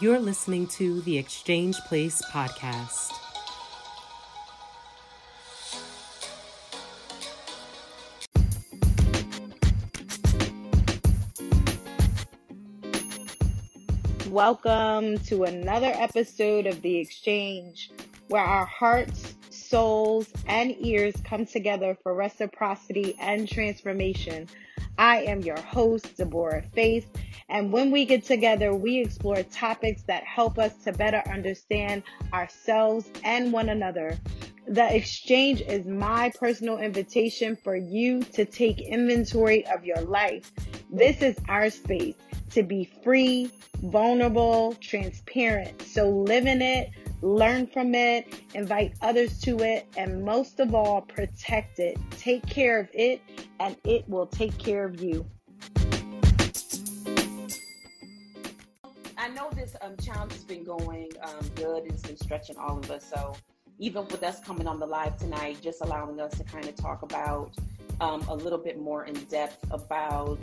You're listening to the Exchange Place podcast. Welcome to another episode of The Exchange, where our hearts, souls, and ears come together for reciprocity and transformation. I am your host, Deborah Faith, and when we get together, we explore topics that help us to better understand ourselves and one another. The exchange is my personal invitation for you to take inventory of your life. This is our space to be free, vulnerable, transparent. So live in it, learn from it, invite others to it, and most of all, protect it. Take care of it, and it will take care of you. I know this um, challenge has been going um, good. It's been stretching all of us. So even with us coming on the live tonight, just allowing us to kind of talk about um, a little bit more in depth about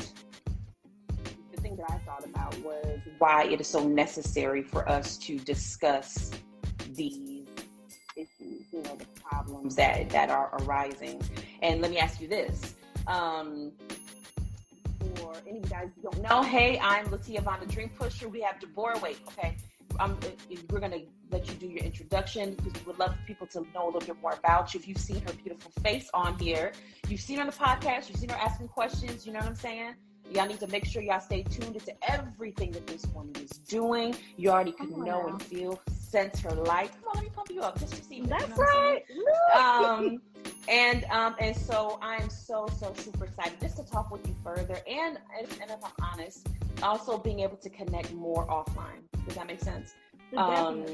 the thing that I thought about was why it is so necessary for us to discuss these issues, you know, the problems that that are arising. And let me ask you this. Um, for any of you guys who don't know, hey, I'm Latia Von the Dream Pusher. We have Deborah. Wait, okay. Um, we're going to let you do your introduction because we would love for people to know a little bit more about you. If you've seen her beautiful face on here, you've seen her on the podcast, you've seen her asking questions, you know what I'm saying? Y'all need to make sure y'all stay tuned into everything that this woman is doing. You already can know and feel, sense her light. Come on, let me pump you up just to see. That's you know right. Um, and um, and so I'm so so super excited just to talk with you further, and and, and if I'm honest, also being able to connect more offline. Does that make sense? Um,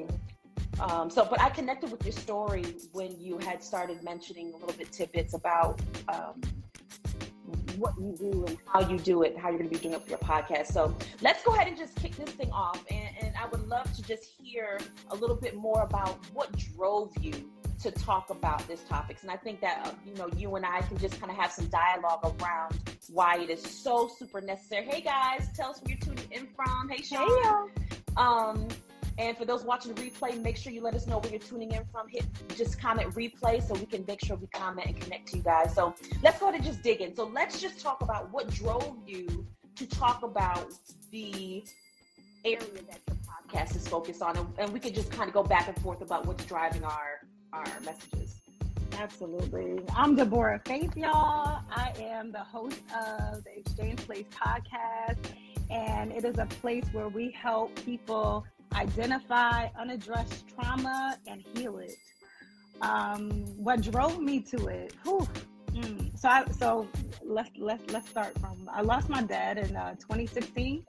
um, so, but I connected with your story when you had started mentioning a little bit tidbits about um, what you do and how you do it, how you're going to be doing it for your podcast. So let's go ahead and just kick this thing off. And, and I would love to just hear a little bit more about what drove you to talk about this topics. And I think that, uh, you know, you and I can just kind of have some dialogue around why it is so super necessary. Hey guys, tell us where you're tuning in from. Hey Sean. Hey, um, and for those watching the replay, make sure you let us know where you're tuning in from. Hit just comment replay so we can make sure we comment and connect to you guys. So let's go and just dig in. So let's just talk about what drove you to talk about the area that your podcast is focused on, and, and we could just kind of go back and forth about what's driving our our messages. Absolutely. I'm Deborah Faith, y'all. I am the host of the Exchange Place podcast, and it is a place where we help people identify unaddressed trauma and heal it. Um, what drove me to it? Whew, mm. So, I, so let's let's let's start from. I lost my dad in uh, 2016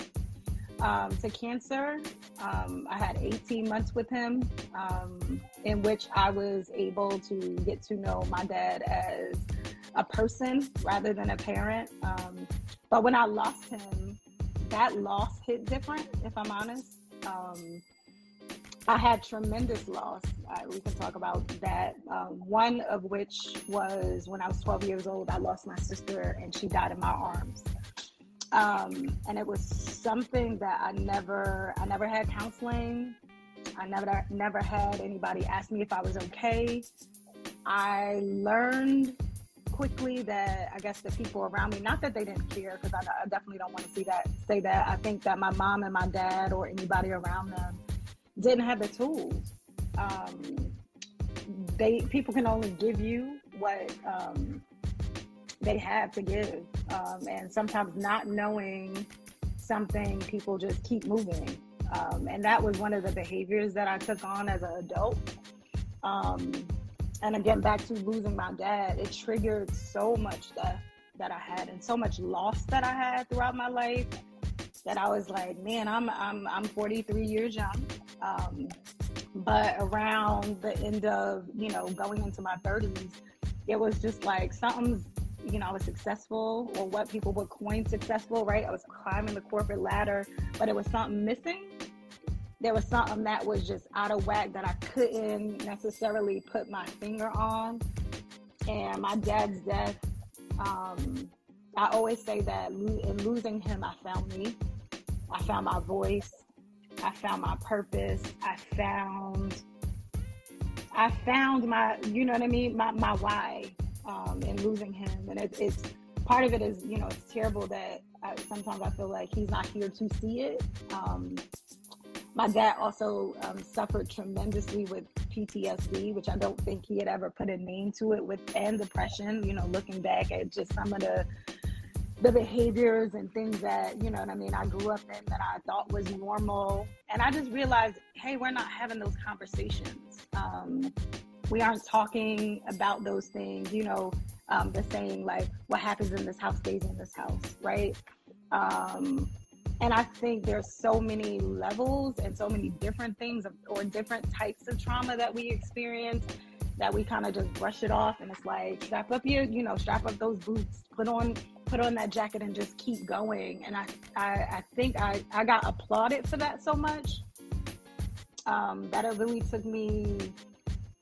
um, to cancer. Um, I had 18 months with him, um, in which I was able to get to know my dad as a person rather than a parent. Um, but when I lost him, that loss hit different, if I'm honest. Um, I had tremendous loss. Uh, we can talk about that. Uh, one of which was when I was 12 years old, I lost my sister and she died in my arms. Um, and it was something that I never, I never had counseling. I never, never had anybody ask me if I was okay. I learned quickly that I guess the people around me, not that they didn't care, because I, I, definitely don't want to see that, say that. I think that my mom and my dad or anybody around them didn't have the tools. Um, they people can only give you what um, they have to give, um, and sometimes not knowing something, people just keep moving. Um, and that was one of the behaviors that I took on as an adult. And again back to losing my dad it triggered so much stuff that i had and so much loss that i had throughout my life that i was like man i'm i'm, I'm 43 years young. Um, but around the end of you know going into my 30s it was just like something's you know i was successful or what people would coin successful right? I was climbing the corporate ladder but it was something missing there was something that was just out of whack that I couldn't necessarily put my finger on. And my dad's death, um, I always say that in losing him, I found me. I found my voice. I found my purpose. I found I found my, you know what I mean, my, my why um, in losing him. And it, it's part of it is, you know, it's terrible that I, sometimes I feel like he's not here to see it. Um, my dad also um, suffered tremendously with PTSD, which I don't think he had ever put a name to it with, and depression. You know, looking back at just some of the the behaviors and things that you know what I mean I grew up in that I thought was normal, and I just realized, hey, we're not having those conversations. Um, we aren't talking about those things. You know, um, the saying like, "What happens in this house stays in this house," right? Um, and I think there's so many levels and so many different things or different types of trauma that we experience that we kind of just brush it off and it's like strap up your you know strap up those boots put on put on that jacket and just keep going. And i i, I think i i got applauded for that so much. Um, that it really took me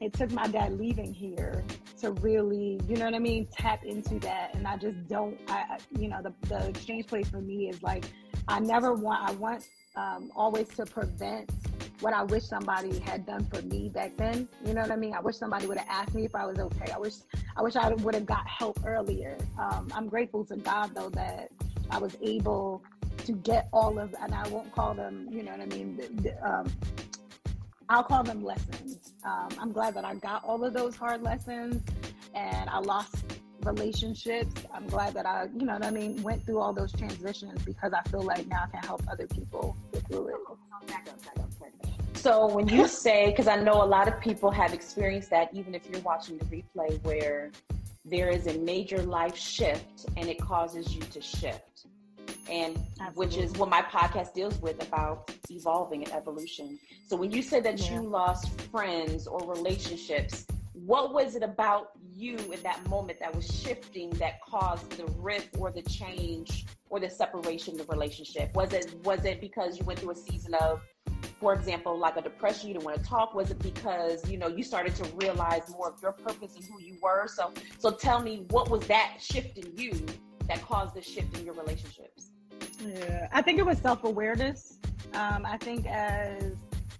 it took my dad leaving here to really you know what i mean tap into that. And i just don't i you know the, the exchange place for me is like i never want i want um, always to prevent what I wish somebody had done for me back then. You know what I mean? I wish somebody would have asked me if I was okay. I wish I wish I would have got help earlier. Um, I'm grateful to God though that I was able to get all of, and I won't call them. You know what I mean? Um, I'll call them lessons. Um, I'm glad that I got all of those hard lessons, and I lost relationships. I'm glad that I, you know what I mean, went through all those transitions because I feel like now I can help other people get through it. So when you say, because I know a lot of people have experienced that, even if you're watching the replay, where there is a major life shift and it causes you to shift, and Absolutely. which is what my podcast deals with about evolving and evolution. So when you said that yeah. you lost friends or relationships, what was it about you in that moment that was shifting that caused the rift or the change or the separation of the relationship? Was it was it because you went through a season of for example, like a depression, you didn't want to talk? Was it because, you know, you started to realize more of your purpose and who you were? So so tell me what was that shift in you that caused the shift in your relationships? Yeah, I think it was self awareness. Um, I think as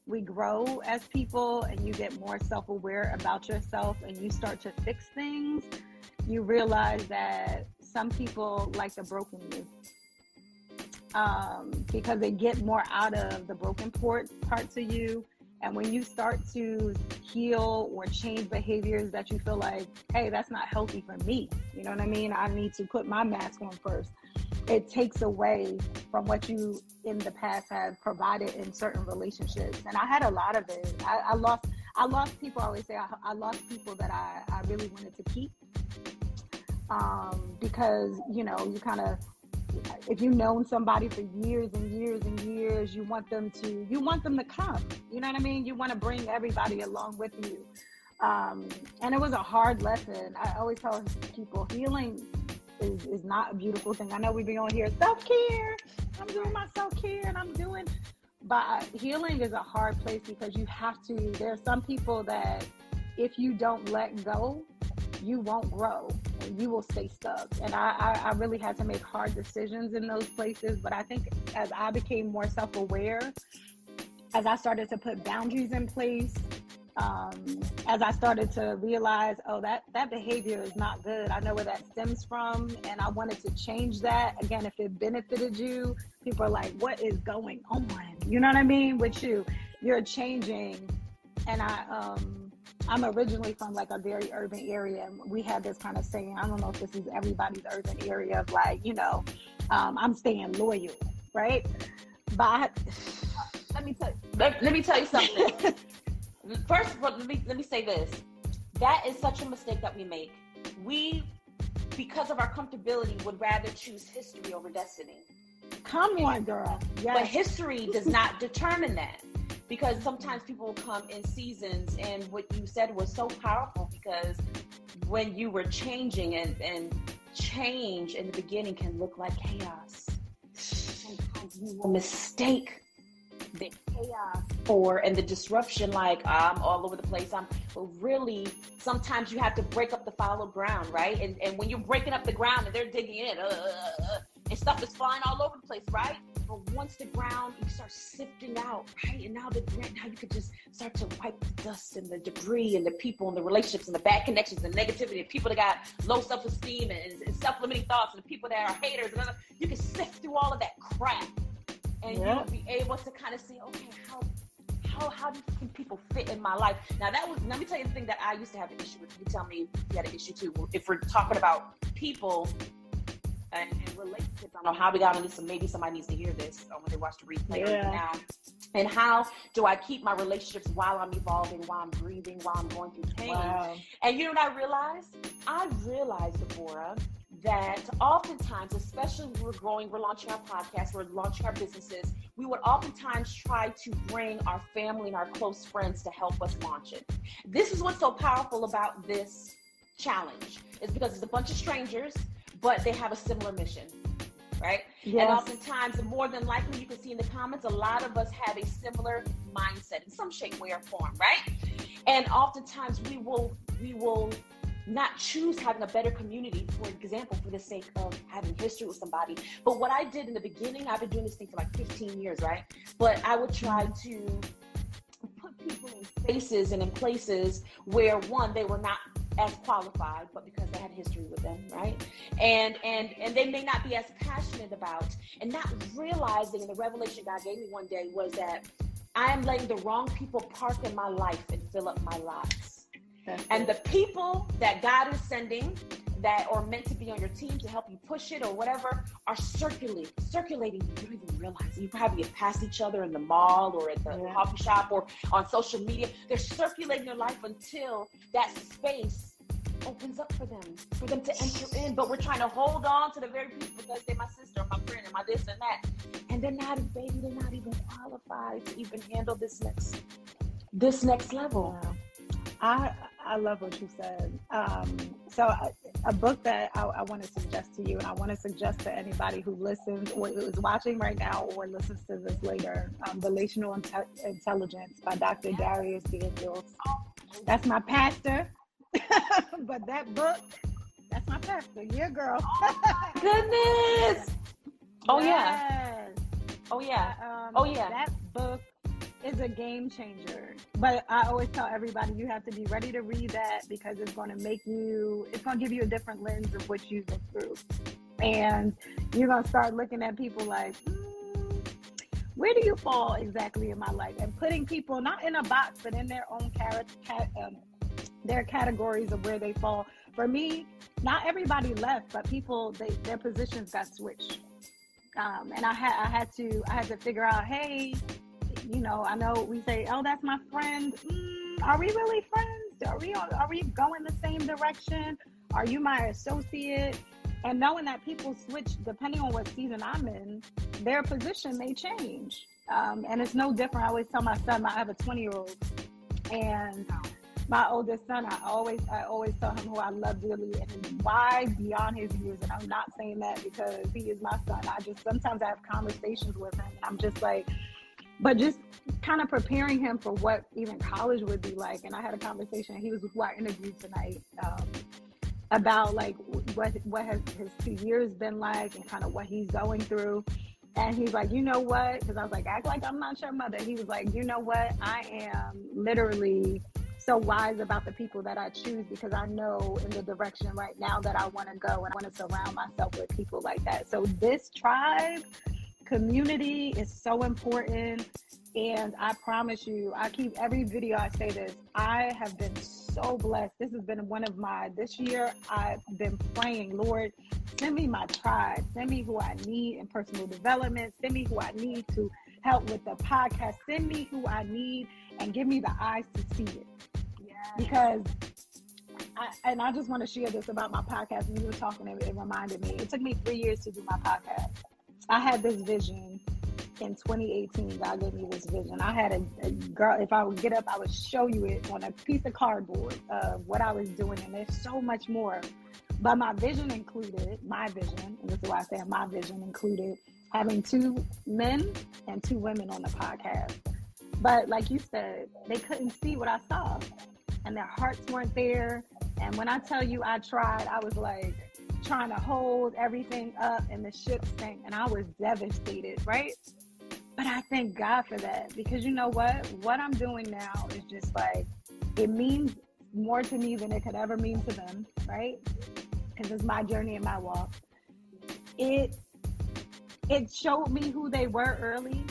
we grow as people and you get more self aware about yourself and you start to fix things, you realize that some people like the broken you um, because they get more out of the broken port, parts of you. And when you start to heal or change behaviors that you feel like, hey, that's not healthy for me, you know what I mean? I need to put my mask on first. It takes away from what you in the past have provided in certain relationships. And I had a lot of it. I, I lost, I lost people. I always say I, I lost people that I, I really wanted to keep um, because you know you kind of if you've known somebody for years and years and years, you want them to you want them to come. You know what I mean? You want to bring everybody along with you. Um, and it was a hard lesson. I always tell people healing is, is not a beautiful thing. I know we've been on here self care. I'm doing my self care and I'm doing, but healing is a hard place because you have to. There are some people that if you don't let go, you won't grow and you will stay stuck. And I, I, I really had to make hard decisions in those places. But I think as I became more self aware, as I started to put boundaries in place, um, as I started to realize, oh, that that behavior is not good. I know where that stems from, and I wanted to change that. Again, if it benefited you, people are like, "What is going on?" You know what I mean? With you, you're changing, and I um, I'm originally from like a very urban area. We had this kind of saying, I don't know if this is everybody's urban area of like, you know, um, I'm staying loyal, right? But let me tell you, let, let me tell you something. First of all, let me let me say this. That is such a mistake that we make. We, because of our comfortability, would rather choose history over destiny. Come on, girl. Yes. But history does not determine that because sometimes people come in seasons and what you said was so powerful because when you were changing and, and change in the beginning can look like chaos sometimes you will mistake the chaos for and the disruption like i'm all over the place i'm but really sometimes you have to break up the fallow ground right? And, and when you're breaking up the ground and they're digging in uh, and stuff is flying all over the place right? But once the ground you start sifting out, right? And now the now you could just start to wipe the dust and the debris and the people and the relationships and the bad connections and negativity and people that got low self-esteem and, and self-limiting thoughts and the people that are haters and other, you can sift through all of that crap and you'll be able to kind of see, okay, how how how do people fit in my life? Now that was let me tell you the thing that I used to have an issue with. You tell me if you had an issue too. If we're talking about people and, and relationships, I don't know how we got on this, and maybe somebody needs to hear this when they watch the replay yeah. now. And how do I keep my relationships while I'm evolving, while I'm grieving, while I'm going through pain? Wow. And you know what I realized? I realized, Deborah, that oftentimes, especially when we're growing, we're launching our podcast, we're launching our businesses, we would oftentimes try to bring our family and our close friends to help us launch it. This is what's so powerful about this challenge, is because it's a bunch of strangers, but they have a similar mission. Right? Yes. And oftentimes, more than likely, you can see in the comments, a lot of us have a similar mindset in some shape, way, or form, right? And oftentimes we will we will not choose having a better community, for example, for the sake of having history with somebody. But what I did in the beginning, I've been doing this thing for like 15 years, right? But I would try mm-hmm. to put people in spaces and in places where one, they were not as qualified, but because they had history with them, right? And and and they may not be as passionate about, and not realizing, and the revelation God gave me one day was that I am letting the wrong people park in my life and fill up my lives and the people that God is sending that are meant to be on your team to help you push it or whatever are circulating, circulating. You don't even realize. You probably get past each other in the mall or at the yeah. coffee shop or on social media. They're circulating your life until that space opens up for them, for them to enter in. But we're trying to hold on to the very people because they're my sister, my friend, and my this and that. And they're not, baby, they're not even qualified to even handle this next, this next level. Wow. I I love what you said. Um, so, a, a, book that I, I want to suggest to you, and I want to suggest to anybody who listens or is watching right now or listens to this later, um, Relational Inte- Intelligence by Dr. Dharius Daniels. That's my pastor, but that book, that's my pastor. Yeah, girl. Goodness. Oh yes. yeah. Oh yeah. Um, oh yeah. That book is a game changer. But I always tell everybody you have to be ready to read that because it's going to make you, it's going to give you a different lens of what you've been through. And you're going to start looking at people like, mm, where do you fall exactly in my life? And putting people not in a box, but in their own character, um, their categories of where they fall. For me, not everybody left, but people, they, their positions got switched. Um, and I had I had to I had to figure out, hey, you know, I know we say, "Oh, that's my friend." Mm, are we really friends? Are we are we going the same direction? Are you my associate? And knowing that people switch depending on what season I'm in, their position may change. Um, and it's no different. I always tell my son, I have a 20 year old, and my oldest son, I always I always tell him who I love dearly and why beyond his years. And I'm not saying that because he is my son. I just sometimes I have conversations with him and I'm just like, but just kind of preparing him for what even college would be like. And I had a conversation. He was who I interviewed tonight um, about like what what has his two years been like and kind of what he's going through. And he's like, you know what? Because I was like, act like I'm not your mother. He was like, you know what? I am literally so wise about the people that I choose because I know in the direction right now that I want to go and I want to surround myself with people like that. So this tribe community is so important. And I promise you, I keep every video I say this. I have been so blessed. This has been one of my, this year, I've been praying, Lord, send me my tribe, send me who I need in personal development, send me who I need to help with the podcast, send me who I need and give me the eyes to see it. Yes. Because I, and I just want to share this about my podcast. When you were talking, it, it reminded me. It took me three years to do my podcast. I had this vision in 2018. God gave me this vision. I had a, a, girl, if I would get up, I would show you it on a piece of cardboard of what I was doing. And there's so much more. But my vision included, my vision, and this is why I say my vision included having two men and two women on the podcast. But like you said, they couldn't see what I saw and their hearts weren't there. And when I tell you I tried, I was like, trying to hold everything up and the ship sank and I was devastated, right? but I thank God for that because you know what? What I'm doing now is just like, it means more to me than it could ever mean to them, right? Because it's my journey and my walk. It it showed me who they were early.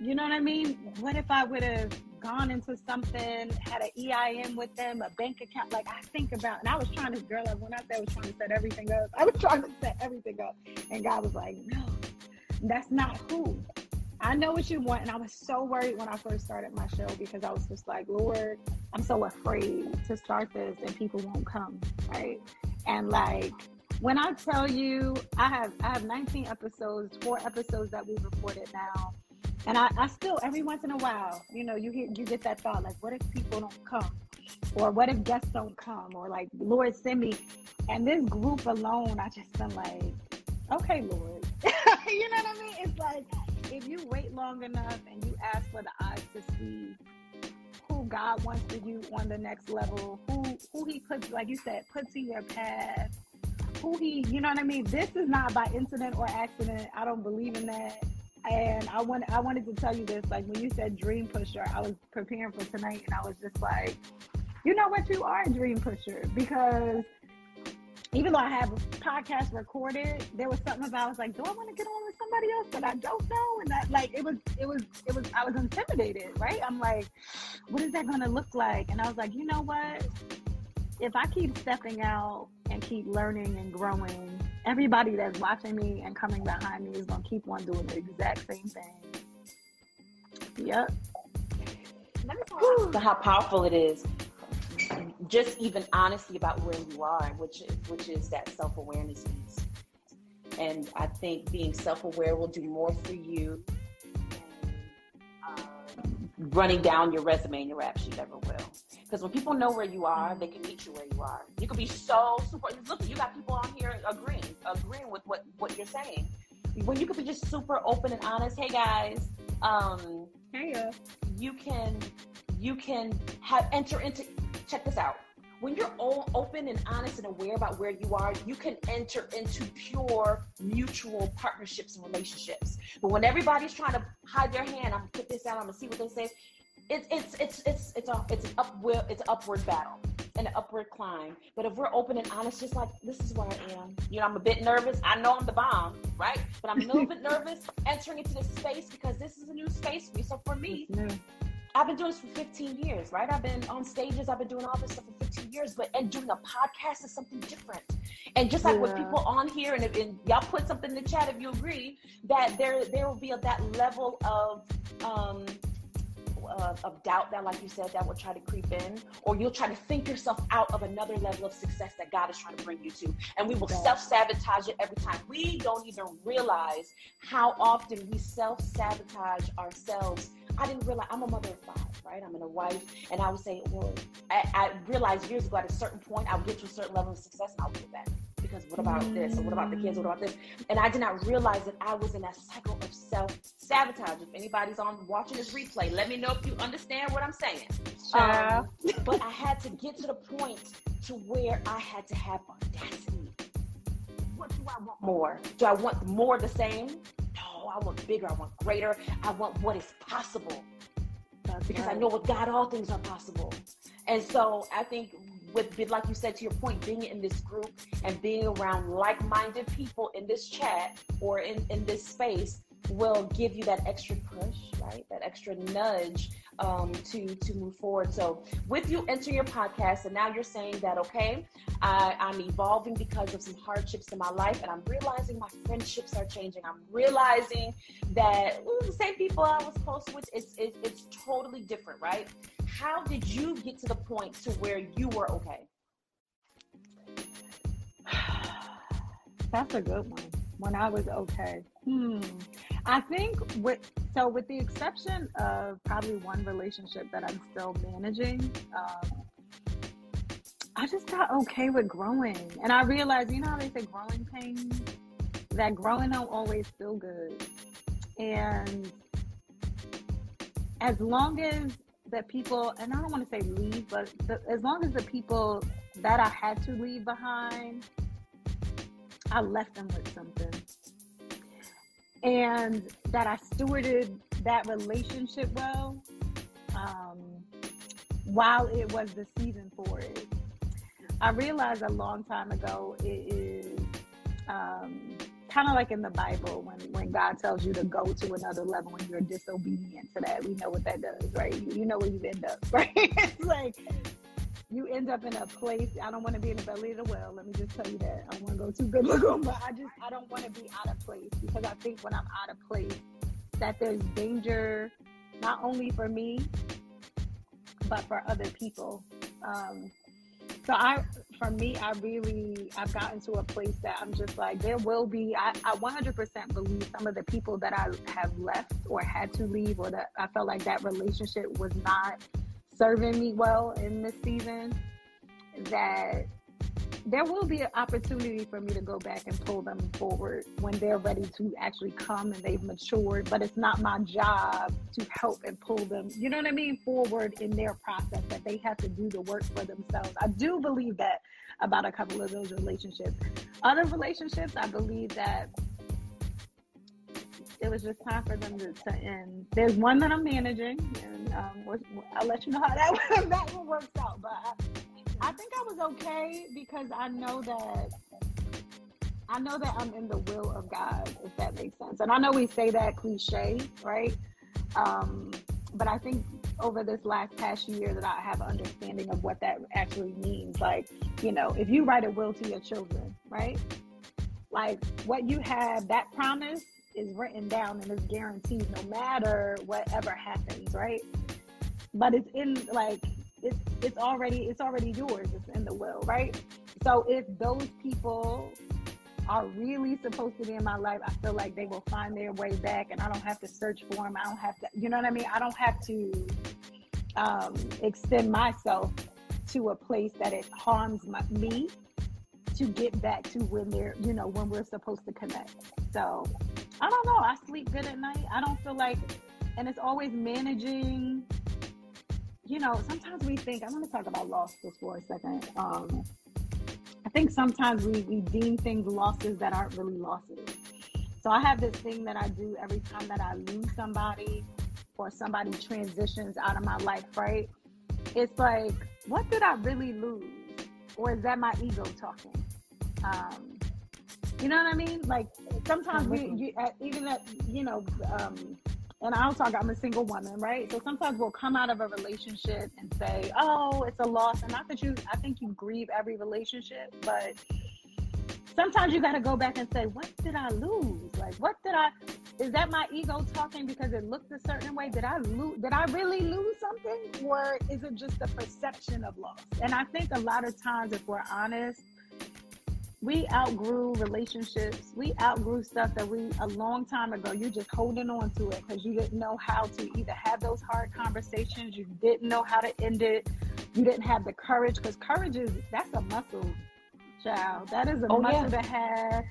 You know what I mean? What if I would have gone into something, had an EIN with them, a bank account? Like I think about, and I was trying to, girl, I went out there, I was trying to set everything up. I was trying to set everything up. And God was like, no, that's not who. I know what you want. And I was so worried when I first started my show because I was just like, Lord, I'm so afraid to start this and people won't come. Right. And like, when I tell you I have I have 19 episodes, four episodes that we've recorded now. And I, I still every once in a while, you know, you hear you get that thought like what if people don't come? Or what if guests don't come? Or like Lord send me. And this group alone, I just been like, okay, Lord. you know what I mean? It's like if you wait long enough and you ask for the eyes to see who God wants for you on the next level, who who He puts, like you said, puts in your path, who He, you know what I mean. This is not by incident or accident. I don't believe in that. And I want I wanted to tell you this, like when you said dream pusher, I was preparing for tonight, and I was just like, you know what, you are a dream pusher because even though I have a podcast recorded, there was something about I was like, do I want to get on with somebody else that I don't know? And that like it was it was it was I was intimidated, right? I'm like, what is that gonna look like? And I was like, you know what? If I keep stepping out and keep learning and growing, everybody that's watching me and coming behind me is gonna keep on doing the exact same thing. Yep. Let me talk about how powerful it is just even honesty about where you are, which is, which is that self awareness piece. And I think being self aware will do more for you than um, running down your resume and your rap sheet ever will. Because when people know where you are, they can meet you where you are. You can be so super. Look, you got people on here agreeing, agreeing with what what you're saying. When you could be just super open and honest. Hey guys, um, hey, you can you can have enter into check this out. When you're all open and honest and aware about where you are, you can enter into pure mutual partnerships and relationships. But when everybody's trying to hide their hand, I'm gonna put this out, I'm gonna see what they say. It's it's it's it's it's a it's an upward it's an upward battle and an upward climb. But if we're open and honest, just like this is where I am. You know, I'm a bit nervous. I know I'm the bomb, right? But I'm a little bit nervous entering into this space because this is a new space for me. So for me, I've been doing this for 15 years, right? I've been on stages, I've been doing all this stuff for 15 years, but and doing a podcast is something different. And just like yeah. with people on here, and, and y'all put something in the chat if you agree that there there will be a, that level of um, uh, of doubt that, like you said, that will try to creep in, or you'll try to think yourself out of another level of success that God is trying to bring you to. And we will self sabotage it every time. We don't even realize how often we self sabotage ourselves I didn't realize I'm a mother of five, right? I'm in a wife, and I would say, well, I, I, realized years ago at a certain point, I would get to a certain level of success, and I would get back because what about this, or what about the kids, what about this? And I did not realize that I was in that cycle of self sabotage. If anybody's on watching this replay, let me know if you understand what I'm saying. Um, but I had to get to the point to where I had to have audacity. What do I want more? Do I want more the same? No, I want bigger, I want greater, I want what is possible. That's because right. I know with God all things are possible. And so I think with like you said to your point, being in this group and being around like-minded people in this chat or in, in this space will give you that extra push, right? That extra nudge um, to to move forward. So with you enter your podcast, and now you're saying that okay, I, I'm evolving because of some hardships in my life, and I'm realizing my friendships are changing. I'm realizing that ooh, the same people I was close with, it's, it's it's totally different, right? How did you get to the point to where you were okay? That's a good one. When I was okay. Hmm. I think with so with the exception of probably one relationship that I'm still managing, um, I just got okay with growing, and I realized, you know how they say growing pains, that growing don't always feel good, and as long as the people, and I don't want to say leave, but the, as long as the people that I had to leave behind, I left them with something and that I stewarded that relationship well um, while it was the season for it. I realized a long time ago it is um, kind of like in the Bible when, when God tells you to go to another level and you're disobedient to that. We know what that does, right? You, know where you end up, right? it's like you end up in a place. I don't want to be in the belly of the well. Let me just tell you that. I don't want to go too biblical, but I just I don't want to be out of place because I think when I'm out of place, that there's danger not only for me but for other people. Um, so I, for me, I really, I've gotten to a place that I'm just like, there will be, I, I 100% believe some of the people that I have left or had to leave or that I felt like that relationship was not serving me well in this season, that there will be an opportunity for me to go back and pull them forward when they're ready to actually come and they've matured. But it's not my job to help and pull them, you know what I mean, forward in their process, that they have to do the work for themselves. I do believe that about a couple of those relationships. Other relationships, I believe that it was just time for them to, to end. There's one that I'm managing, and um, I'll let you know how that, that one works out. But I, I think I was okay because I know that I know that I'm in the will of God, if that makes sense. And I know we say that cliche, right? Um, but I think over this last past year that I have understanding of what that actually means. Like, you know, if you write a will to your children, right? Like what you have, that promise is written down and is guaranteed no matter whatever happens, right? But it's in like it's it's already it's already yours. It's in the will, right? So if those people are really supposed to be in my life, I feel like they will find their way back, and I don't have to search for them. I don't have to, you know what I mean? I don't have to um, extend myself to a place that it harms my, me to get back to when they're, you know, when we're supposed to connect. So I don't know. I sleep good at night. I don't feel like, and it's always managing you know, sometimes we think, I want to talk about losses for a second. Um, I think sometimes we, we deem things losses that aren't really losses. So I have this thing that I do every time that I lose somebody or somebody transitions out of my life, right? It's like, what did I really lose? Or is that my ego talking? Um, you know what I mean? Like sometimes we, you, even at, you know, um, and I'll talk, I'm a single woman, right? So sometimes we'll come out of a relationship and say, oh, it's a loss. And not that you, I think you grieve every relationship, but sometimes you got to go back and say, what did I lose? Like, what did I, is that my ego talking because it looked a certain way? Did I lose, did I really lose something? Or is it just a perception of loss? And I think a lot of times, if we're honest, we outgrew relationships. We outgrew stuff that we a long time ago. You're just holding on to it because you didn't know how to either have those hard conversations. You didn't know how to end it. You didn't have the courage because courage is that's a muscle, child. That is a oh, muscle yeah. to have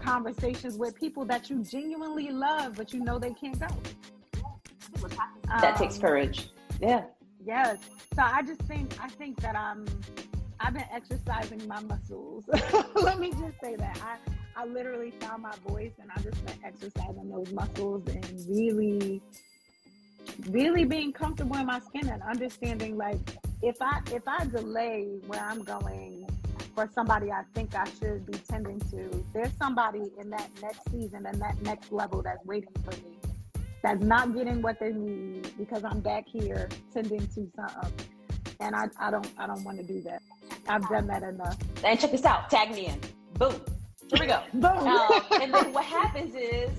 conversations with people that you genuinely love, but you know they can't go. That um, takes courage. Yeah. Yes. So I just think I think that I'm I've been exercising my muscles. Let me just say that. I, I literally found my voice and I've just been exercising those muscles and really, really being comfortable in my skin and understanding like if I if I delay where I'm going for somebody I think I should be tending to, there's somebody in that next season and that next level that's waiting for me. That's not getting what they need because I'm back here tending to something. And I, I don't I don't want to do that. I've done that enough. And check this out. Tag me in. Boom. Here we go. Boom. Um, and then what happens is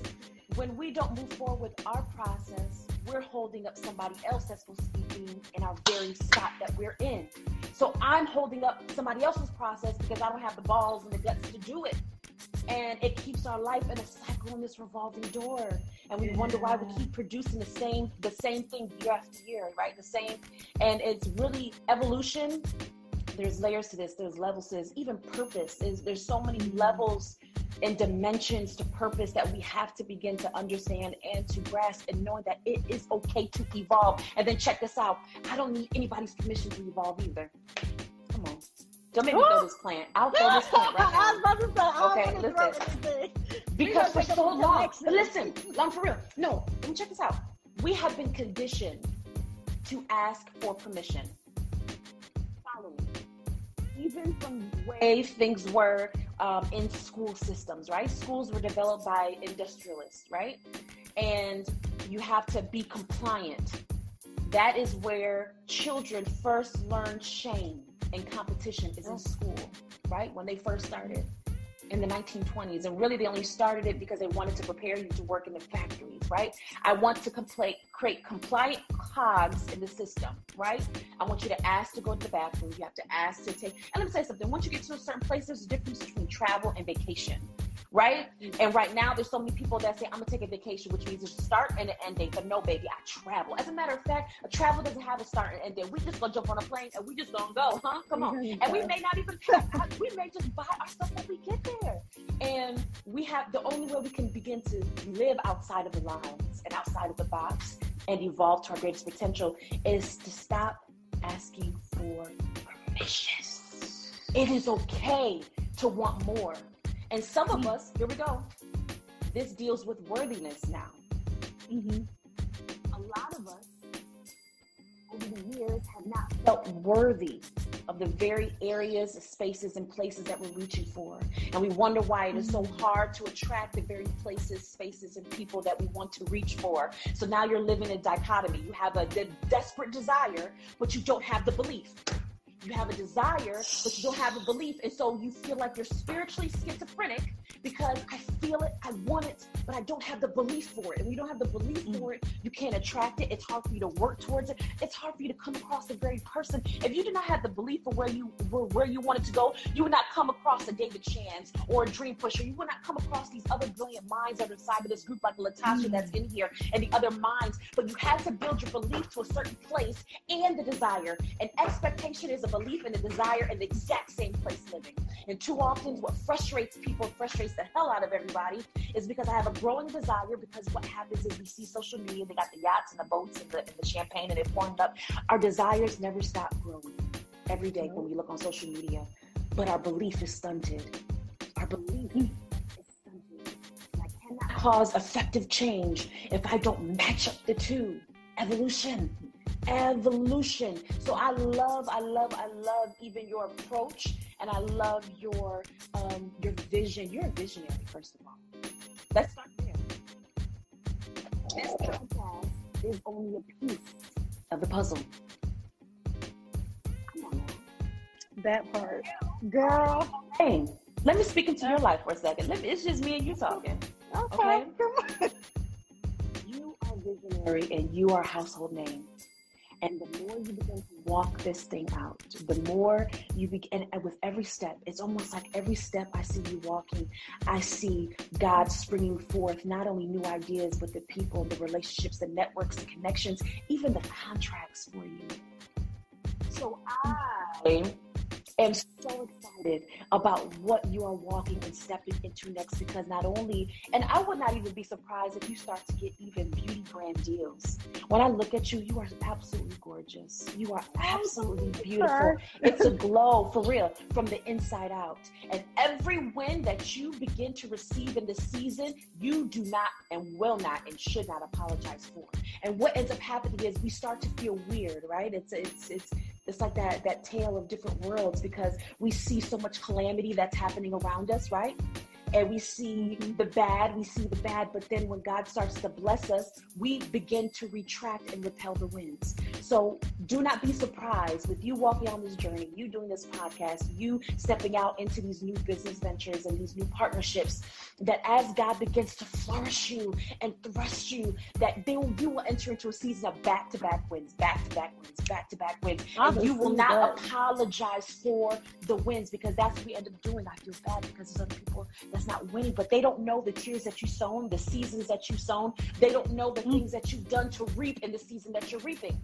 when we don't move forward with our process, we're holding up somebody else that's supposed to be being in our very spot that we're in. So I'm holding up somebody else's process because I don't have the balls and the guts to do it. And it keeps our life in a cycle in this revolving door. And we yeah. wonder why we keep producing the same the same thing year after year, right? The same and it's really evolution there's layers to this there's levels to this even purpose is there's so many levels and dimensions to purpose that we have to begin to understand and to grasp and knowing that it is okay to evolve and then check this out i don't need anybody's permission to evolve either come on don't make me throw this plant. I'll throw this plant right now. I was about to say, okay, listen. Because for so long, listen, I'm for real. No, let me check this out. we have been conditioned to ask for permission. Even from way things were um, in school systems, right? Schools were developed by industrialists, right? And you have to be compliant. That is where children first learn shame and competition is in school, right? When they first started in the 1920s. And really, they only started it because they wanted to prepare you to work in the factories, right? I want to create compliant cogs in the system, right? I want you to ask to go to the bathroom. You have to ask to take. And let me say something. Once you get to a certain place, there's a difference between travel and vacation right? And right now, there's so many people that say, I'm gonna take a vacation, which means there's a start and an end date. But no, baby, I travel. As a matter of fact, a travel doesn't have a start and end date. We just gonna jump on a plane and we just gonna go, huh? Come on. And we may not even, we may just buy our stuff when we get there. And we have the only way we can begin to live outside of the lines and outside of the box and evolve to our greatest potential is to stop asking for permission. It is okay to want more. And some of us, here we go. This deals with worthiness now. Mm-hmm. A lot of us over the years have not felt worthy of the very areas, spaces, and places that we're reaching for. And we wonder why it is so mm-hmm. hard to attract the very places, spaces, and people that we want to reach for. So now you're living a dichotomy. You have a de- desperate desire, but you don't have the belief you have a desire, but you don't have a belief. And so you feel like you're spiritually schizophrenic because I feel it, I want it, but I don't have the belief for it. And you don't have the belief mm. for it, you can't attract it. It's hard for you to work towards it. It's hard for you to come across the very person. If you do not have the belief for where you were, where you wanted to go, you would not come across a David Chance or a Dream Pusher. You would not come across these other brilliant minds that are inside of this group, like Latasha mm. that's in here, and the other minds. But you have to build your belief to a certain place and the desire. And expectation is a belief and a desire in the exact same place living. And too often, what frustrates people, frustrates the hell out of everybody, is because I have a growing desire. Because what happens is we see social media, they got the yachts and the boats and the, and the champagne, and they're pouring up. Our desires never stop growing every day when we look on social media, but our belief is stunted. Our belief is stunted. And I cannot cause effective change if I don't match up the two. Evolution evolution. So I love, I love, I love even your approach, and I love your um, your vision. You're a visionary, first of all. Let's start there. This podcast is only a piece of the puzzle. Come on That part, girl. Hey, let me speak into your life for a second. Me, it's just me and you talking. Okay. okay? You are visionary, and you are household name. And the more you begin to walk this thing out, the more you begin, and with every step, it's almost like every step I see you walking, I see God springing forth not only new ideas, but the people, the relationships, the networks, the connections, even the contracts for you. So I am so excited about what you are walking and stepping into next because not only, and I would not even be surprised if you start to get even beauty brand deals. When I look at you, you are absolutely gorgeous. You are absolutely beautiful. It's a glow for real from the inside out. And every win that you begin to receive in the season, you do not and will not and should not apologize for. And what ends up happening is we start to feel weird, right? It's it's it's it's like that that tale of different worlds because we see so much calamity that's happening around us, right? and we see the bad, we see the bad, but then when God starts to bless us, we begin to retract and repel the winds. So do not be surprised with you walking on this journey, you doing this podcast, you stepping out into these new business ventures and these new partnerships, that as God begins to flourish you and thrust you, that they will, you will enter into a season of back to back wins, back to back wins, back to back wins. And you will not apologize for the wins because that's what we end up doing. I feel bad because there's other people that's not winning, but they don't know the tears that you sown, the seasons that you sown. They don't know the mm. things that you've done to reap in the season that you're reaping.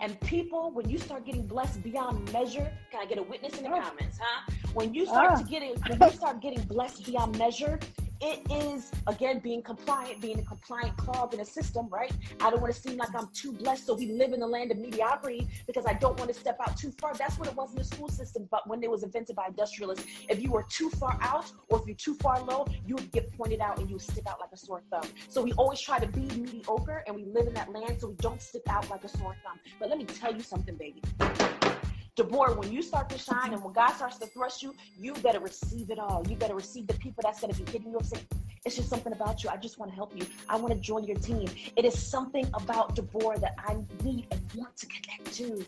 And people, when you start getting blessed beyond measure, can I get a witness in the oh. comments, huh? When you start uh. to getting, when you start getting blessed beyond measure, it is again being compliant, being a compliant clog in a system, right? I don't want to seem like I'm too blessed, so we live in the land of mediocrity because I don't want to step out too far. That's what it was in the school system, but when it was invented by industrialists, if you were too far out or if you're too far low, you would get pointed out and you would stick out like a sore thumb. So we always try to be mediocre and we live in that land so we don't stick out like a sore thumb. But let me tell you something, baby. Deborah, when you start to shine and when God starts to thrust you, you better receive it all. You better receive the people that's going to be hitting you up saying, it's just something about you. I just want to help you. I want to join your team. It is something about Deborah that I need and want to connect to.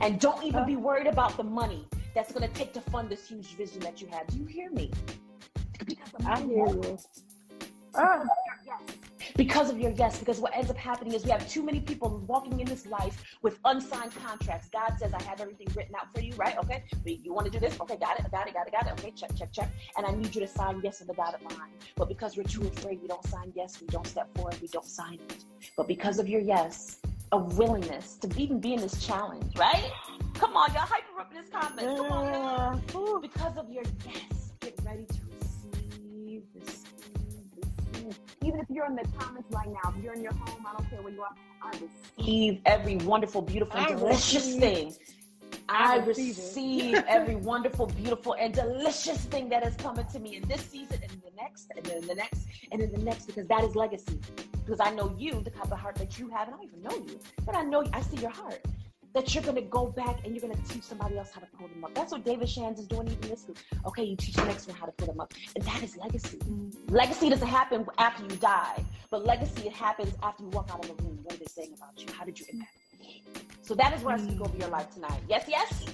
And don't even be worried about the money that's going to take to fund this huge vision that you have. Do you hear me? I hear you. Oh. Because of your yes, because what ends up happening is we have too many people walking in this life with unsigned contracts. God says, I have everything written out for you, right? Okay. You want to do this? Okay, got it, got it, got it, got it. Okay, check, check, check. And I need you to sign yes on the dotted line. But because we're too afraid, we don't sign yes, we don't step forward, we don't sign it. But because of your yes, a willingness to even be in this challenge, right? Come on, y'all hyper up in this comments. Come on, Ooh, because of your yes, get ready to receive, receive, Even if you're in the comments right now, if you're in your home, I don't care where you are, I receive every wonderful, beautiful, I delicious receive. thing. I, I receive, receive every wonderful, beautiful, and delicious thing that is coming to me in this season and in the next, and in the next, and in the next, because that is legacy. Because I know you, the type of heart that you have, and I don't even know you, but I know you, I see your heart that you're going to go back and you're going to teach somebody else how to pull them up. That's what David Shands is doing even this week. Okay, you teach the next one how to pull them up. And that is legacy. Mm-hmm. Legacy doesn't happen after you die, but legacy it happens after you walk out of the room. What are they saying about you? How did you impact? So that is where mm-hmm. I speak over your life tonight. Yes, yes.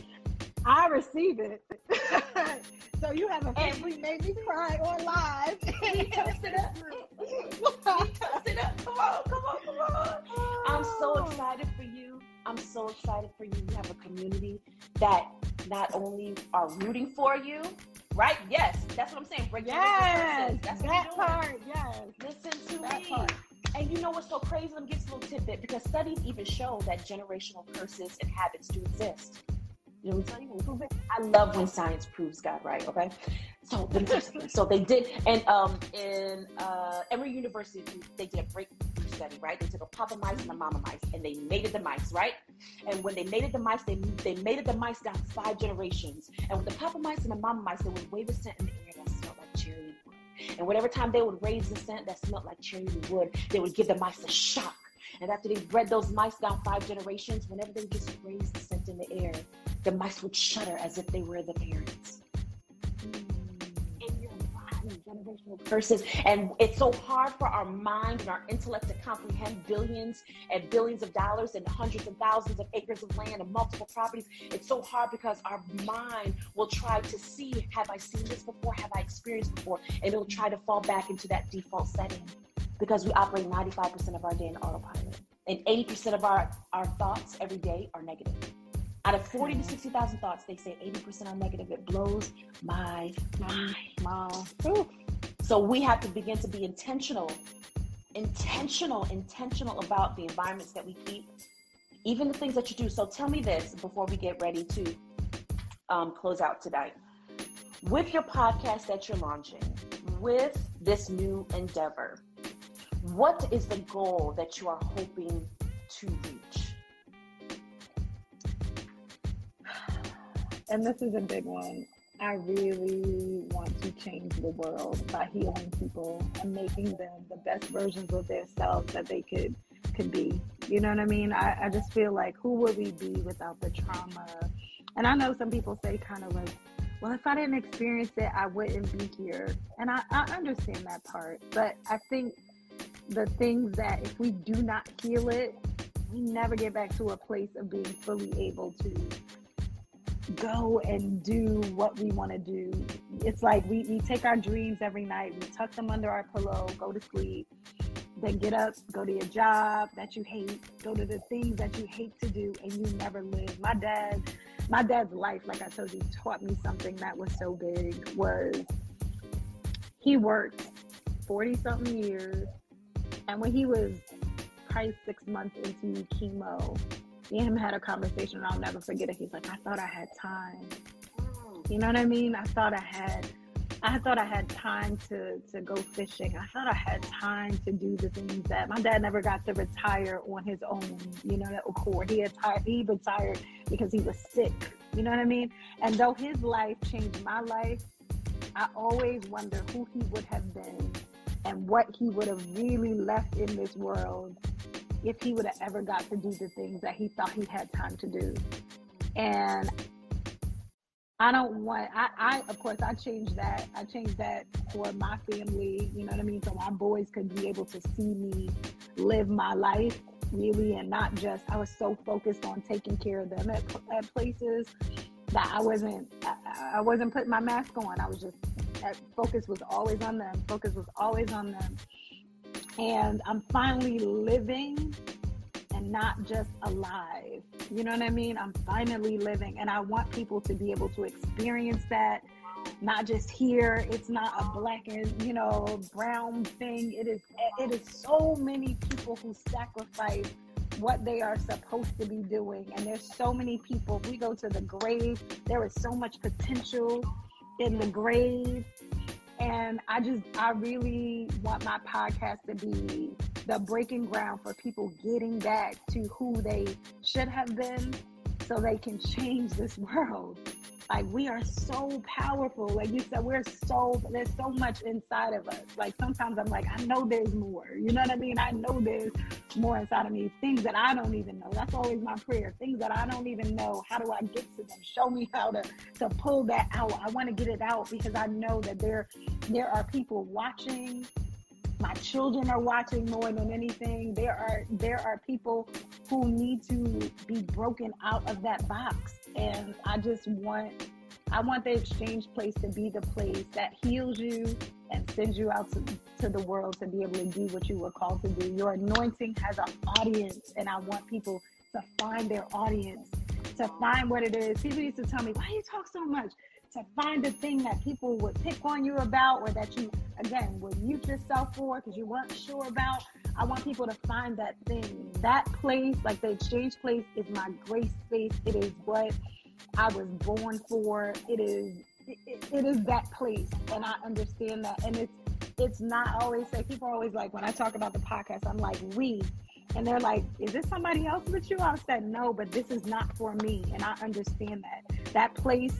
I receive it. so you have officially made me cry on live. he cussed it up. he cussed it up. Come on, come on, come on. I'm so oh. excited for you. I'm so excited for you. You have a community that not only are rooting for you, right? Yes, that's what I'm saying. Break yes, that's that part. Yes. Listen to that me. Part. And you know what's so crazy? Let me give you a little tidbit because studies even show that generational curses and habits do exist. You know, you it. I love when science proves God right. Okay, so so they did, and um, in uh, Emory University, they did a breakthrough study. Right, they took a papa mice and a mama mice, and they mated the mice. Right, and when they mated the mice, they they mated the mice down five generations. And with the papa mice and the mama mice, they would wave a scent in the air that smelled like cherry wood. And whatever time they would raise the scent that smelled like cherry wood, they would give the mice a shock. And after they bred those mice down five generations, whenever they just raised the scent in the air, the mice would shudder as if they were the parents. Body, generational curses. And it's so hard for our mind and our intellect to comprehend billions and billions of dollars and hundreds of thousands of acres of land and multiple properties. It's so hard because our mind will try to see, have I seen this before? Have I experienced before? And it'll try to fall back into that default setting because we operate 95% of our day in autopilot. And 80% of our, our thoughts every day are negative. Out of 40 to 60,000 thoughts, they say 80% are negative. It blows my mind. So we have to begin to be intentional, intentional, intentional about the environments that we keep, even the things that you do. So tell me this before we get ready to um, close out tonight. With your podcast that you're launching, with this new endeavor, what is the goal that you are hoping to reach? And this is a big one. I really want to change the world by healing people and making them the best versions of themselves that they could could be. You know what I mean? I, I just feel like who would we be without the trauma? And I know some people say kind of like, well, if I didn't experience it, I wouldn't be here. And I, I understand that part. But I think the things that if we do not heal it, we never get back to a place of being fully able to go and do what we want to do. It's like we, we take our dreams every night, we tuck them under our pillow, go to sleep, then get up, go to your job that you hate, go to the things that you hate to do, and you never live. My dad, my dad's life, like I told you, taught me something that was so big was he worked 40 something years. And when he was probably six months into chemo, me and him had a conversation and I'll never forget it. He's like, I thought I had time. You know what I mean? I thought I had I thought I had time to to go fishing. I thought I had time to do the things that my dad never got to retire on his own. You know, that accord. He retired. He retired because he was sick. You know what I mean? And though his life changed my life, I always wonder who he would have been and what he would have really left in this world if he would have ever got to do the things that he thought he had time to do. And I don't want I, I of course I changed that. I changed that for my family, you know what I mean? So my boys could be able to see me live my life really and not just I was so focused on taking care of them at, at places that I wasn't I, I wasn't putting my mask on. I was just focus was always on them. Focus was always on them. And I'm finally living and not just alive. You know what I mean? I'm finally living and I want people to be able to experience that not just here it's not a black and you know brown thing it is it is so many people who sacrifice what they are supposed to be doing and there's so many people we go to the grave there is so much potential in the grave and I just, I really want my podcast to be the breaking ground for people getting back to who they should have been so they can change this world. Like we are so powerful. Like you said, we're so there's so much inside of us. Like sometimes I'm like, I know there's more. You know what I mean? I know there's more inside of me. Things that I don't even know. That's always my prayer. Things that I don't even know. How do I get to them? Show me how to to pull that out. I want to get it out because I know that there there are people watching my children are watching more than anything there are there are people who need to be broken out of that box and I just want I want the exchange place to be the place that heals you and sends you out to, to the world to be able to do what you were called to do. Your anointing has an audience, and I want people to find their audience, to find what it is. People used to tell me, Why do you talk so much? To find a thing that people would pick on you about, or that you, again, would mute yourself for because you weren't sure about. I want people to find that thing. That place, like the exchange place, is my grace space. It is what I was born for. It is it, is that place, and I understand that. And it's it's not always say people are always like when I talk about the podcast, I'm like we, and they're like, is this somebody else with you? I said no, but this is not for me, and I understand that. That place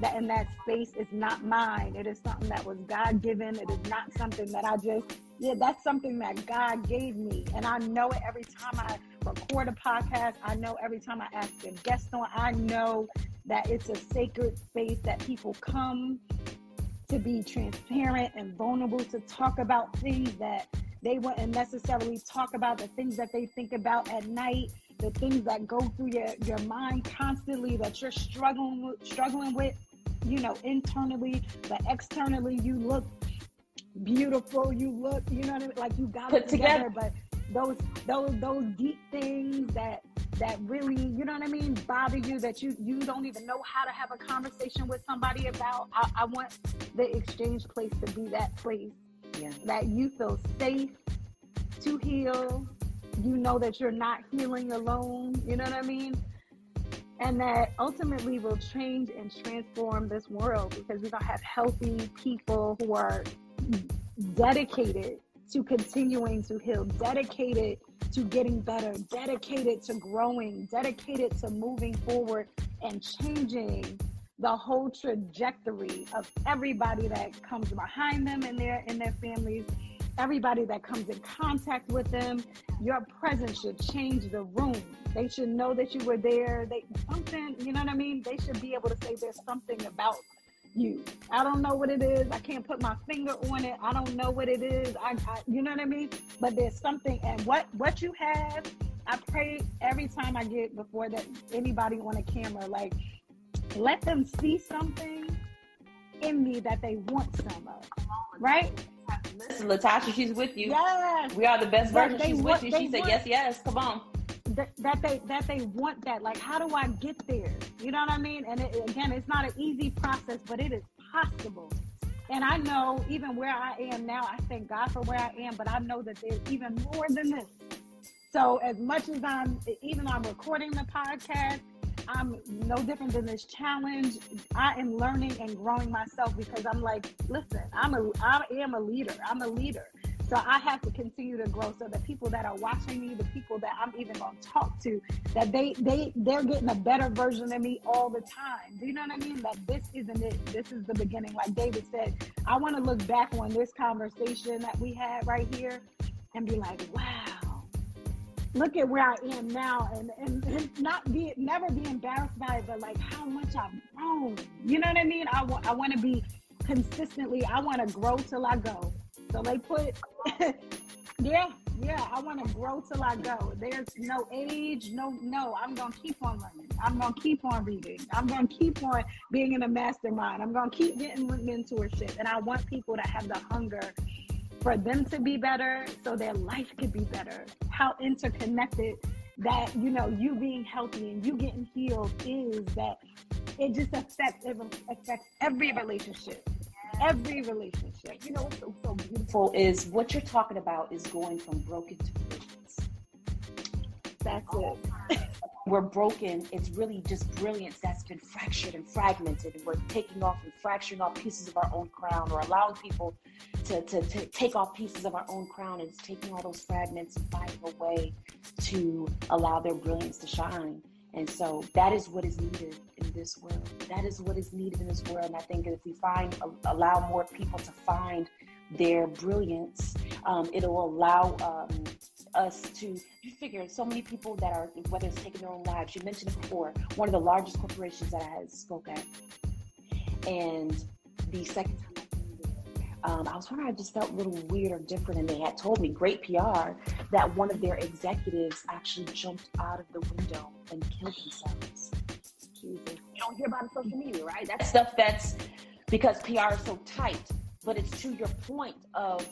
that in that space is not mine. It is something that was God given. It is not something that I just, yeah, that's something that God gave me. And I know it every time I record a podcast. I know every time I ask a guest on, I know that it's a sacred space that people come to be transparent and vulnerable to talk about things that they wouldn't necessarily talk about, the things that they think about at night the things that go through your, your mind constantly that you're struggling with, struggling with you know, internally, but externally, you look beautiful. You look, you know what I mean? Like you got Put it together, together, but those those those deep things that that really you know what i mean bother you that you you don't even know how to have a conversation with somebody about i, I want the exchange place to be that place yeah. that you feel safe to heal you know that you're not healing alone you know what i mean and that ultimately will change and transform this world because we're going to have healthy people who are dedicated to continuing to heal, dedicated to getting better, dedicated to growing, dedicated to moving forward and changing the whole trajectory of everybody that comes behind them and their in their families everybody that comes in contact with them your presence should change the room they should know that you were there. They something, you know what I mean? They should be able to say there's something about you. I don't know what it is. I can't put my finger on it. I don't know what it is. I, I you know what I mean? But there's something and what what you have, I pray every time I get before that anybody on a camera, like let them see something in me that they want some of. Right? Listen, Latasha, she's with you. Yes. We are the best version. She's want, with you. She said, want, yes, yes. Come on that, that they that they want that. Like, how do I get there? You know what I mean? And it, again, it's not an easy process, but it is possible. And I know even where I am now, I thank God for where I am, but I know that there's even more than this. So as much as I'm, even though I'm recording the podcast, I'm no different than this challenge. I am learning and growing myself because I'm like, listen, I'm a I am a leader. I'm a leader. So I have to continue to grow so the people that are watching me, the people that I'm even going to talk to, that they they they're getting a better version of me all the time. Do you know what I mean? That this isn't it. This is the beginning. Like David said, I want to look back on this conversation that we had right here and be like, wow, look at where I am now and, and, and not be never be embarrassed by it, but like how much I've grown. You know what I mean? I, w- I want to be consistently, I want to grow till I go. So they put, yeah, yeah, I want to grow till I go. There's no age, no, no, I'm going to keep on learning. I'm going to keep on reading. I'm going to keep on being in a mastermind. I'm going to keep getting mentorship. And I want people to have the hunger for them to be better so their life could be better. How interconnected that, you know, you being healthy and you getting healed is that it just affects, it affects every relationship every relationship. You know what's so, so beautiful is what you're talking about is going from broken to. We're broken. It's really just brilliance that's been fractured and fragmented. And we're taking off and fracturing off pieces of our own crown or allowing people to, to, to take off pieces of our own crown and taking all those fragments and finding a way to allow their brilliance to shine. And so that is what is needed in this world. That is what is needed in this world. And I think if we find, allow more people to find their brilliance, um, it'll allow um, us to, you figure so many people that are, whether it's taking their own lives, you mentioned before, one of the largest corporations that I had spoke at. And the second time um, I was wondering, I just felt a little weird or different. And they had told me, great PR, that one of their executives actually jumped out of the window and killed themselves. You don't hear about it on social media, right? That's stuff that's because PR is so tight. But it's to your point of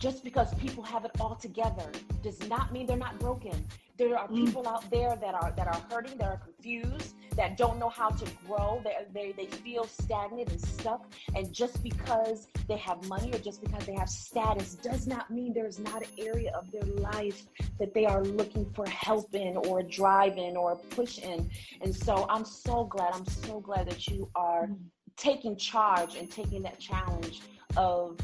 just because people have it all together does not mean they're not broken. There are mm. people out there that are that are hurting, that are confused, that don't know how to grow. They, they, they feel stagnant and stuck. And just because they have money or just because they have status does not mean there's not an area of their life that they are looking for help in or drive in or push in. And so I'm so glad, I'm so glad that you are mm. taking charge and taking that challenge of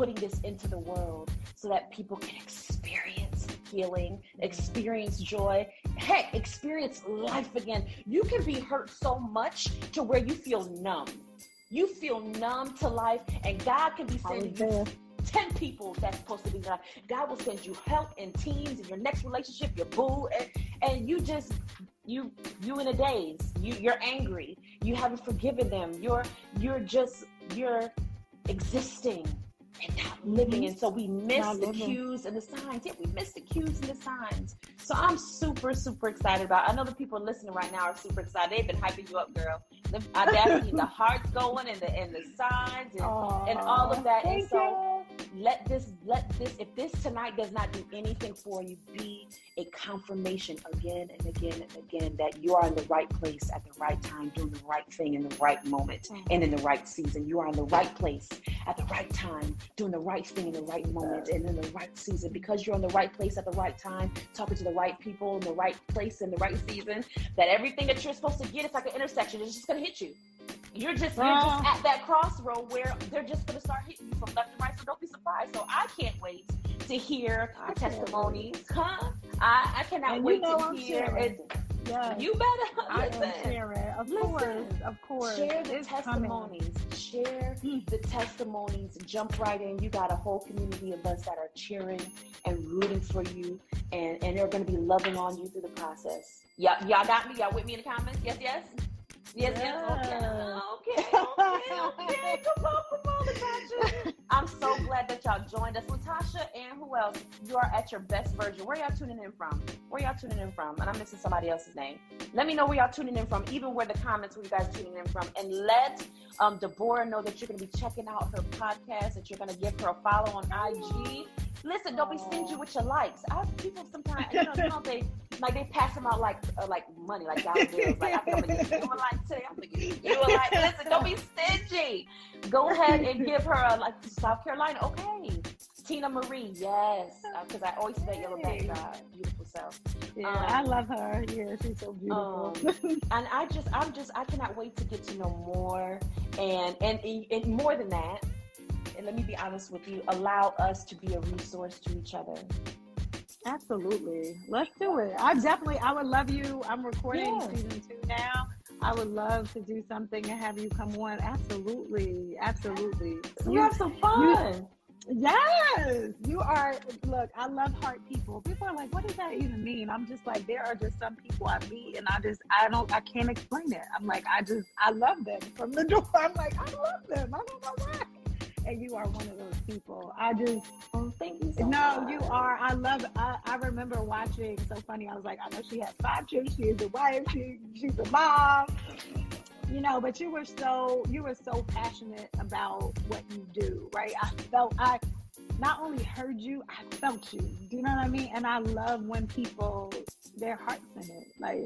putting this into the world so that people can experience healing, experience joy, heck, experience life again. You can be hurt so much to where you feel numb. You feel numb to life, and God can be sending you 10 people that's supposed to be God. God will send you help and teams in your next relationship, your boo, and, and you just you you in a daze. You you're angry. You haven't forgiven them. You're you're just you're existing and not living. And so we miss not the living. cues and the signs. Yeah, we miss the cues and the signs. So I'm super, super excited about. It. I know the people listening right now are super excited. They've been hyping you up, girl. The, I definitely the hearts going and the and the signs and, Aww, and all of that. And so you. Let this let this if this tonight does not do anything for you, be a confirmation again and again and again that you are in the right place at the right time, doing the right thing in the right moment mm-hmm. and in the right season. You are in the right place at the right time, doing the right thing in the right moment and in the right season. Because you're in the right place at the right time, talking to the right people in the right place in the right season, that everything that you're supposed to get is like an intersection. It's just gonna hit you. You're just you're just at that crossroad where they're just gonna start hitting you from left and right. So don't be surprised. So I can't wait to hear the testimonies. Huh? I, I cannot and wait you know to I'm hear it. Yes. You better I am sharing. Of listen, course, of course. Share the it's testimonies. Coming. Share mm. the testimonies. Jump right in. You got a whole community of us that are cheering and rooting for you, and and they're going to be loving on you through the process. Yeah, y'all got me. Y'all with me in the comments? Yes, yes. Yes, yes. Okay. Okay. Okay. okay. Come on, come on, Latasha. I'm so glad that y'all joined us. Latasha and who else? You are at your best version. Where y'all tuning in from? Where y'all tuning in from? And I'm missing somebody else's name. Let me know where y'all tuning in from, even where the comments where you guys tuning in from. And let um, Deborah know that you're going to be checking out her podcast, that you're going to give her a follow on IG. Listen, don't be stingy with your likes. I people sometimes, you know, you know they like they pass them out like uh, like money, like dollar bills. Like I'm gonna give you a like today. I'm gonna you a like. Listen, don't be stingy. Go ahead and give her a like South Carolina. Okay, Tina Marie, yes, because uh, I always say you're a beautiful self. Yeah, um, I love her. Yeah, she's so beautiful. Um, and I just, I'm just, I cannot wait to get to know more, and and and more than that. And let me be honest with you, allow us to be a resource to each other. Absolutely. Let's do it. I definitely, I would love you. I'm recording yeah. season two now. I would love to do something and have you come on. Absolutely. Absolutely. You, you have some fun. You, yes. You are, look, I love heart people. People are like, what does that even mean? I'm just like, there are just some people I meet and I just, I don't, I can't explain it. I'm like, I just, I love them from the door. I'm like, I love them. I don't know why and you are one of those people. I just oh, thank you. So no, much. you are. I love. I, I remember watching. So funny. I was like, I know she has five children. She is a wife. She she's a mom. You know, but you were so you were so passionate about what you do, right? I felt I not only heard you, I felt you. Do you know what I mean? And I love when people their hearts in it. Like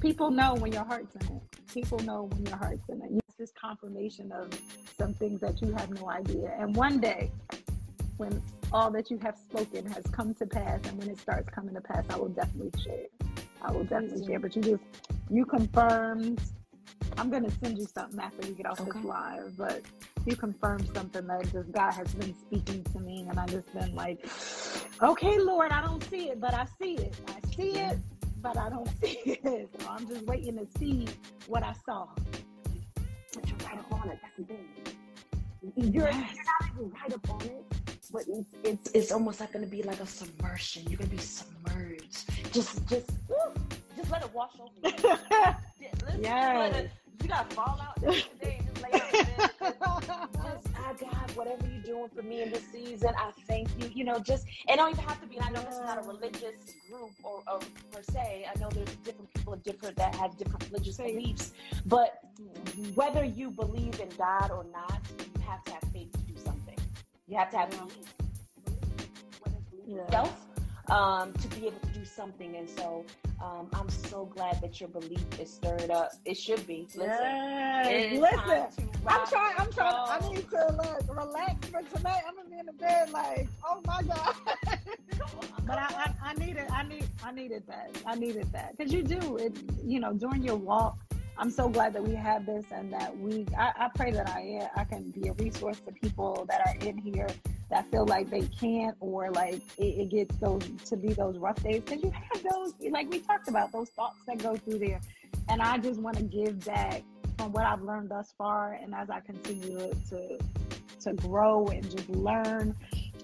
people know when your heart's in it. People know when your heart's in it. It's just confirmation of some things that you have no idea. And one day, when all that you have spoken has come to pass, and when it starts coming to pass, I will definitely share. I will definitely share. But you just you confirmed. I'm gonna send you something after we get off okay. this live, but you confirmed something that just God has been speaking to me, and I just been like, okay, Lord, I don't see it, but I see it. I see it, but I don't see it. So I'm just waiting to see what I saw. But you're right upon it. That's the thing. You're, yes. you're not even right upon it, but it's it's, it's almost like going to be like a submersion. You're going to be submerged. Just just just let it wash over you. yeah, you got to fall out and just lay just, ah, whatever you're doing for me in this season, I thank you. You know, just it don't even have to be. I know this is not a religious group or, or per se. I know there's different people of different that have different religious beliefs, but whether you believe in God or not, you have to have faith to do something. You have to have faith yeah. yourself um, to be able to do something. And so um, I'm so glad that your belief is stirred up. It should be. Listen, yes. listen. I'm trying. I'm trying. I need to like relax for tonight. I'm gonna be in the bed like, oh my god. but I, I, I needed. I need. I needed that. I needed that because you do it. You know, during your walk I'm so glad that we have this and that we, I, I pray that I, I can be a resource to people that are in here that feel like they can't or like it, it gets those to be those rough days because you have those, like we talked about, those thoughts that go through there. And I just want to give back from what I've learned thus far and as I continue to, to grow and just learn.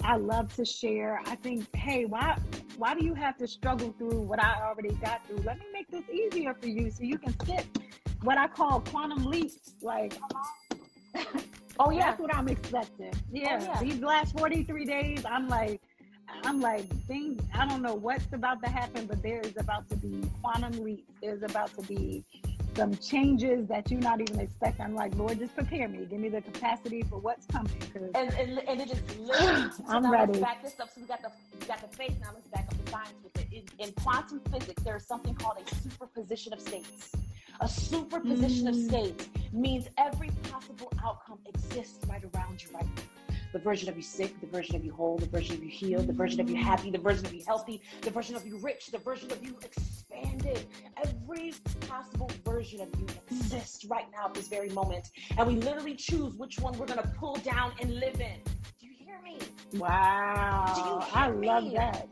I love to share. I think, hey, why why do you have to struggle through what I already got through? Let me make this easier for you so you can skip what I call quantum leaps. Like, oh yeah, that's what I'm expecting. Yeah, oh, yeah. these last 43 days, I'm like, I'm like, things. I don't know what's about to happen, but there is about to be quantum leaps. There's about to be some changes that you're not even expecting. I'm like, Lord, just prepare me. Give me the capacity for what's coming. And, and, and it is literally. so I'm ready. back this up. So we got the we got the faith. Now let's back up the science with it. In, in quantum physics, there is something called a superposition of states. A superposition mm. of states means every possible outcome exists right around you right now. The version of you sick, the version of you whole, the version of you healed, the version of you happy, the version of you healthy, the version of you rich, the version of you expanded. Every possible version of you exists right now at this very moment. And we literally choose which one we're going to pull down and live in. Do you hear me? Wow. I me? love that.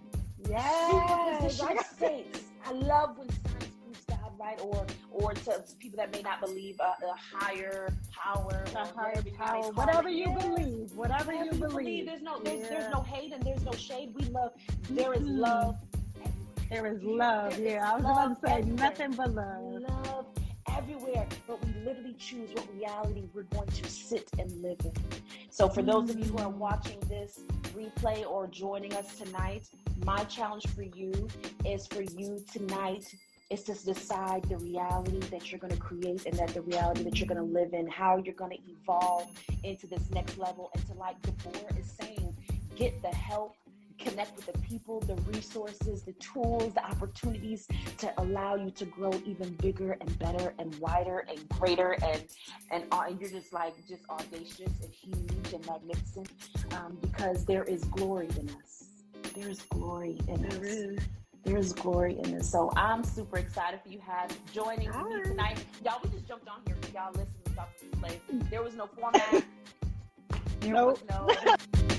Yes. Superposition of states. I love when right? Or or to people that may not believe a, a higher power, a higher power, whatever you believe, whatever, whatever you, you believe. believe. There's no there's, yeah. there's no hate and there's no shade. We love. There is mm-hmm. love. There is love. There yeah, is I was about to say everywhere. nothing but love. Love everywhere, but we literally choose what reality we're going to sit and live in. So, for those of you who are mm. watching this replay or joining us tonight, my challenge for you is for you tonight it's just decide the reality that you're going to create and that the reality that you're going to live in, how you're going to evolve into this next level. And to like Deborah is saying, get the help, connect with the people, the resources, the tools, the opportunities to allow you to grow even bigger and better and wider and greater and and, and you're just like just audacious and huge and magnificent um, because there is glory in us. There is glory in there us. Is. There's glory in this. So I'm super excited for you have joining All me tonight. Y'all, we just jumped on here for y'all listen to to Place. There was no format. There nope. was no